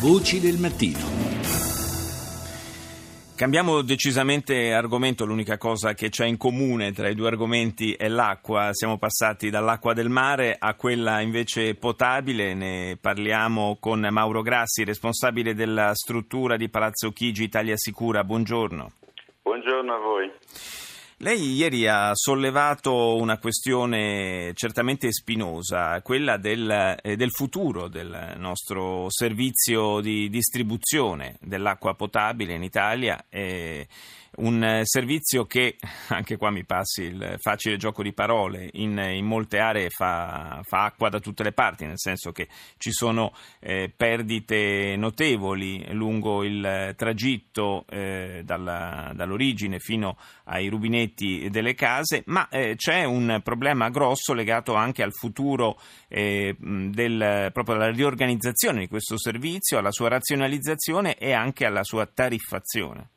Voci del mattino. Cambiamo decisamente argomento, l'unica cosa che c'è in comune tra i due argomenti è l'acqua. Siamo passati dall'acqua del mare a quella invece potabile, ne parliamo con Mauro Grassi, responsabile della struttura di Palazzo Chigi Italia Sicura. Buongiorno. Buongiorno a voi. Lei ieri ha sollevato una questione certamente spinosa, quella del, eh, del, futuro del nostro servizio di distribuzione dell'acqua potabile in Italia. Eh, un eh, servizio che, anche qua mi passi il facile gioco di parole, in, in molte aree fa, fa, acqua da tutte le parti, nel senso che ci sono eh, perdite notevoli lungo il tragitto eh, dalla, dall'origine fino ai rubinetti delle case, ma eh, c'è un problema grosso legato anche al futuro eh, del, proprio alla riorganizzazione di questo servizio, alla sua razionalizzazione e anche alla sua tariffazione.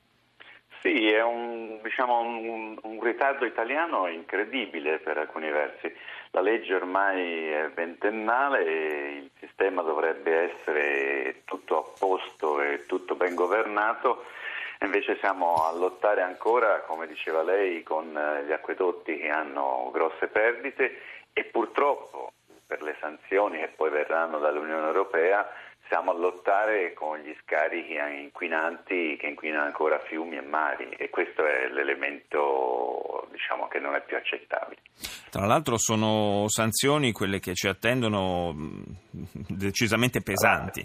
Sì, è un, diciamo, un, un, ritardo italiano incredibile per alcuni versi. La legge ormai è ventennale e il sistema dovrebbe essere tutto a posto e tutto ben governato. Invece siamo a lottare ancora, come diceva lei, con eh, gli acquedotti che hanno grosse perdite e purtroppo per le sanzioni che poi verranno dall'Unione Europea stiamo a lottare con gli scarichi inquinanti che inquinano ancora fiumi e mari e questo è l'elemento diciamo, che non è più accettabile. Tra l'altro sono sanzioni quelle che ci attendono decisamente pesanti.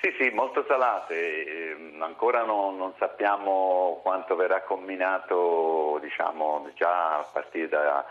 Sì, sì, molto salate. Ehm, ancora non, non sappiamo quanto verrà combinato diciamo, già a partire da,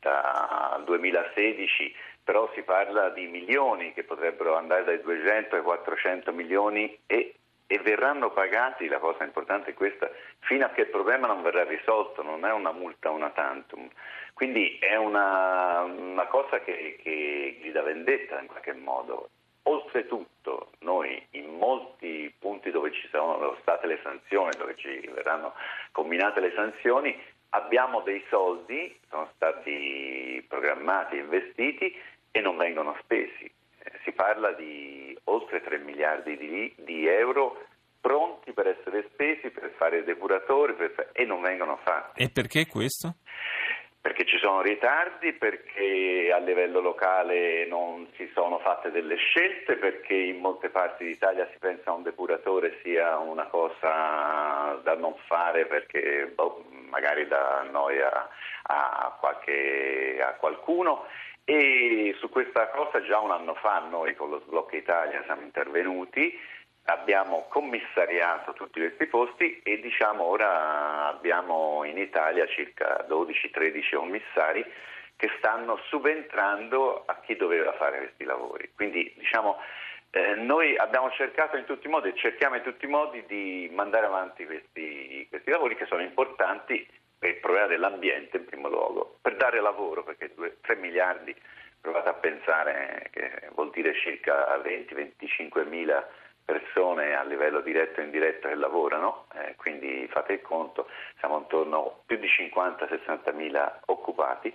da 2016 però si parla di milioni che potrebbero andare dai 200 ai 400 milioni e, e, verranno pagati, la cosa importante è questa, fino a che il problema non verrà risolto, non è una multa una tantum. Quindi è una, una cosa che, che gli dà vendetta in qualche modo. Oltretutto noi in molti punti dove ci sono state le sanzioni, dove ci verranno combinate le sanzioni, abbiamo dei soldi, sono stati programmati, investiti e non vengono spesi. Eh, si parla di oltre 3 miliardi di, di euro pronti per essere spesi per fare depuratori per, e non vengono fatti. E perché questo? Perché ci sono ritardi, perché a livello locale non si sono fatte delle scelte, perché in molte parti d'Italia si pensa a un depuratore sia una cosa da non fare perché boh, magari da noi a, a, qualche, a qualcuno e su questa cosa già un anno fa noi con lo Sblocco Italia siamo intervenuti, abbiamo commissariato tutti questi posti e diciamo ora abbiamo in Italia circa 12-13 commissari che stanno subentrando a chi doveva fare questi lavori. Quindi diciamo eh, noi abbiamo cercato in tutti i modi e cerchiamo in tutti i modi di mandare avanti questi, questi lavori che sono importanti il problema dell'ambiente in primo luogo, per dare lavoro, perché 3 miliardi, provate a pensare che vuol dire circa 20-25 mila persone a livello diretto e indiretto che lavorano, eh, quindi fate il conto, siamo intorno a più di 50-60 mila occupati,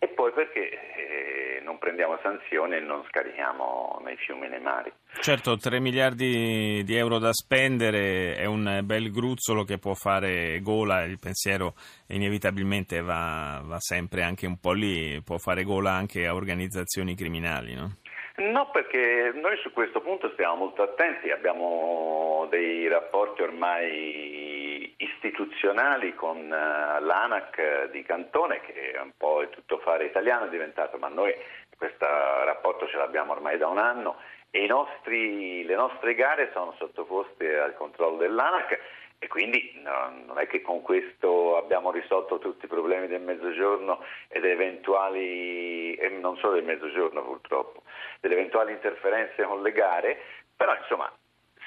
e poi perché eh, non prendiamo sanzioni e non scarichiamo nei fiumi e nei mari. Certo, 3 miliardi di euro da spendere è un bel gruzzolo che può fare gola, il pensiero inevitabilmente va, va sempre anche un po' lì, può fare gola anche a organizzazioni criminali, no? No, perché noi su questo punto stiamo molto attenti, abbiamo dei rapporti ormai istituzionali con uh, l'ANAC di Cantone, che è un po' il tuttofare italiano è diventato, ma noi questo rapporto ce l'abbiamo ormai da un anno e nostri, le nostre gare sono sottoposte al controllo dell'ANAC e quindi no, non è che con questo abbiamo risolto tutti i problemi del mezzogiorno ed eventuali, e non solo del mezzogiorno purtroppo, delle eventuali interferenze con le gare, però insomma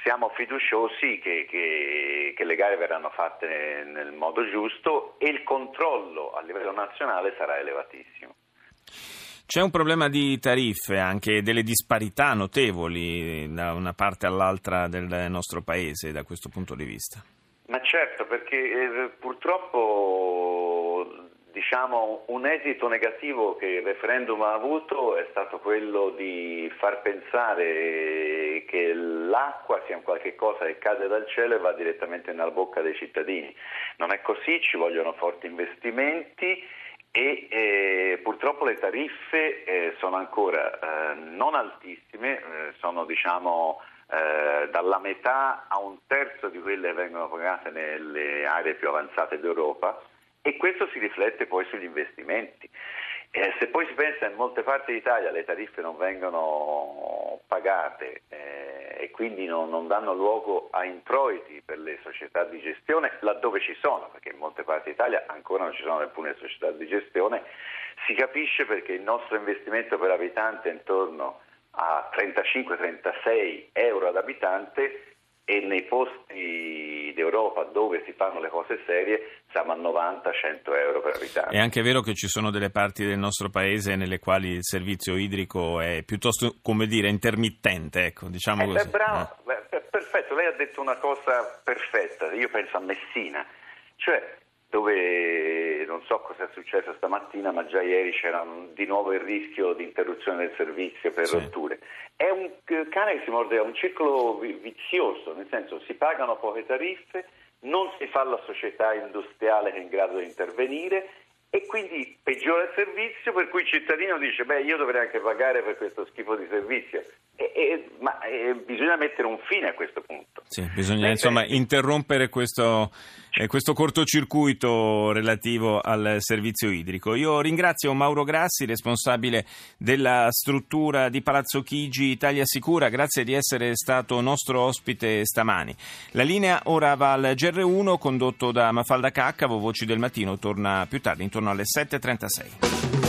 siamo fiduciosi che, che, le gare verranno fatte nel modo giusto e il controllo a livello nazionale sarà elevatissimo. C'è un problema di tariffe, anche delle disparità notevoli da una parte all'altra del nostro paese da questo punto di vista. Ma certo, perché eh, purtroppo diciamo, un esito negativo che il referendum ha avuto è stato quello di far pensare che l'acqua sia un qualche cosa che cade dal cielo e va direttamente nella bocca dei cittadini. Non è così, ci vogliono forti investimenti e eh, purtroppo le tariffe eh, sono ancora eh, non altissime, eh, sono diciamo eh, dalla metà a un terzo di quelle che vengono pagate nelle aree più avanzate d'Europa e questo si riflette poi sugli investimenti. Eh, se poi si pensa in molte parti d'Italia le tariffe non vengono pagate eh, e quindi non, non, danno luogo a introiti per le società di gestione, laddove ci sono, perché in molte parti d'Italia ancora non ci sono neppure società di gestione, si capisce perché il nostro investimento per abitante è intorno a 35-36 euro ad abitante e nei posti d'Europa dove si fanno le cose serie siamo a 90-100 euro per abitante. È anche vero che ci sono delle parti del nostro paese nelle quali il servizio idrico è piuttosto, come dire, intermittente, ecco, diciamo eh, così. Beh, bravo, eh. perfetto, lei ha detto una cosa perfetta, io penso a Messina, cioè dove non so cosa è successo stamattina, ma già ieri c'era di nuovo il rischio di interruzione del servizio per sì. rotture. È un cane che si morde a un circolo vizioso, nel senso si pagano poche tariffe, non si fa la società industriale che è in grado di intervenire e quindi peggiora il servizio per cui il cittadino dice beh io dovrei anche pagare per questo schifo di servizio e, e, ma e, bisogna mettere un fine a questo punto. Sì, bisogna Mentre... insomma interrompere questo, eh, questo, cortocircuito relativo al servizio idrico. Io ringrazio Mauro Grassi responsabile della struttura di Palazzo Chigi Italia Sicura. Grazie di essere stato nostro ospite stamani. La linea ora va al GR1 condotto da Mafalda Caccavo. Voci del Mattino torna più tardi intorno intorno alle 7.36.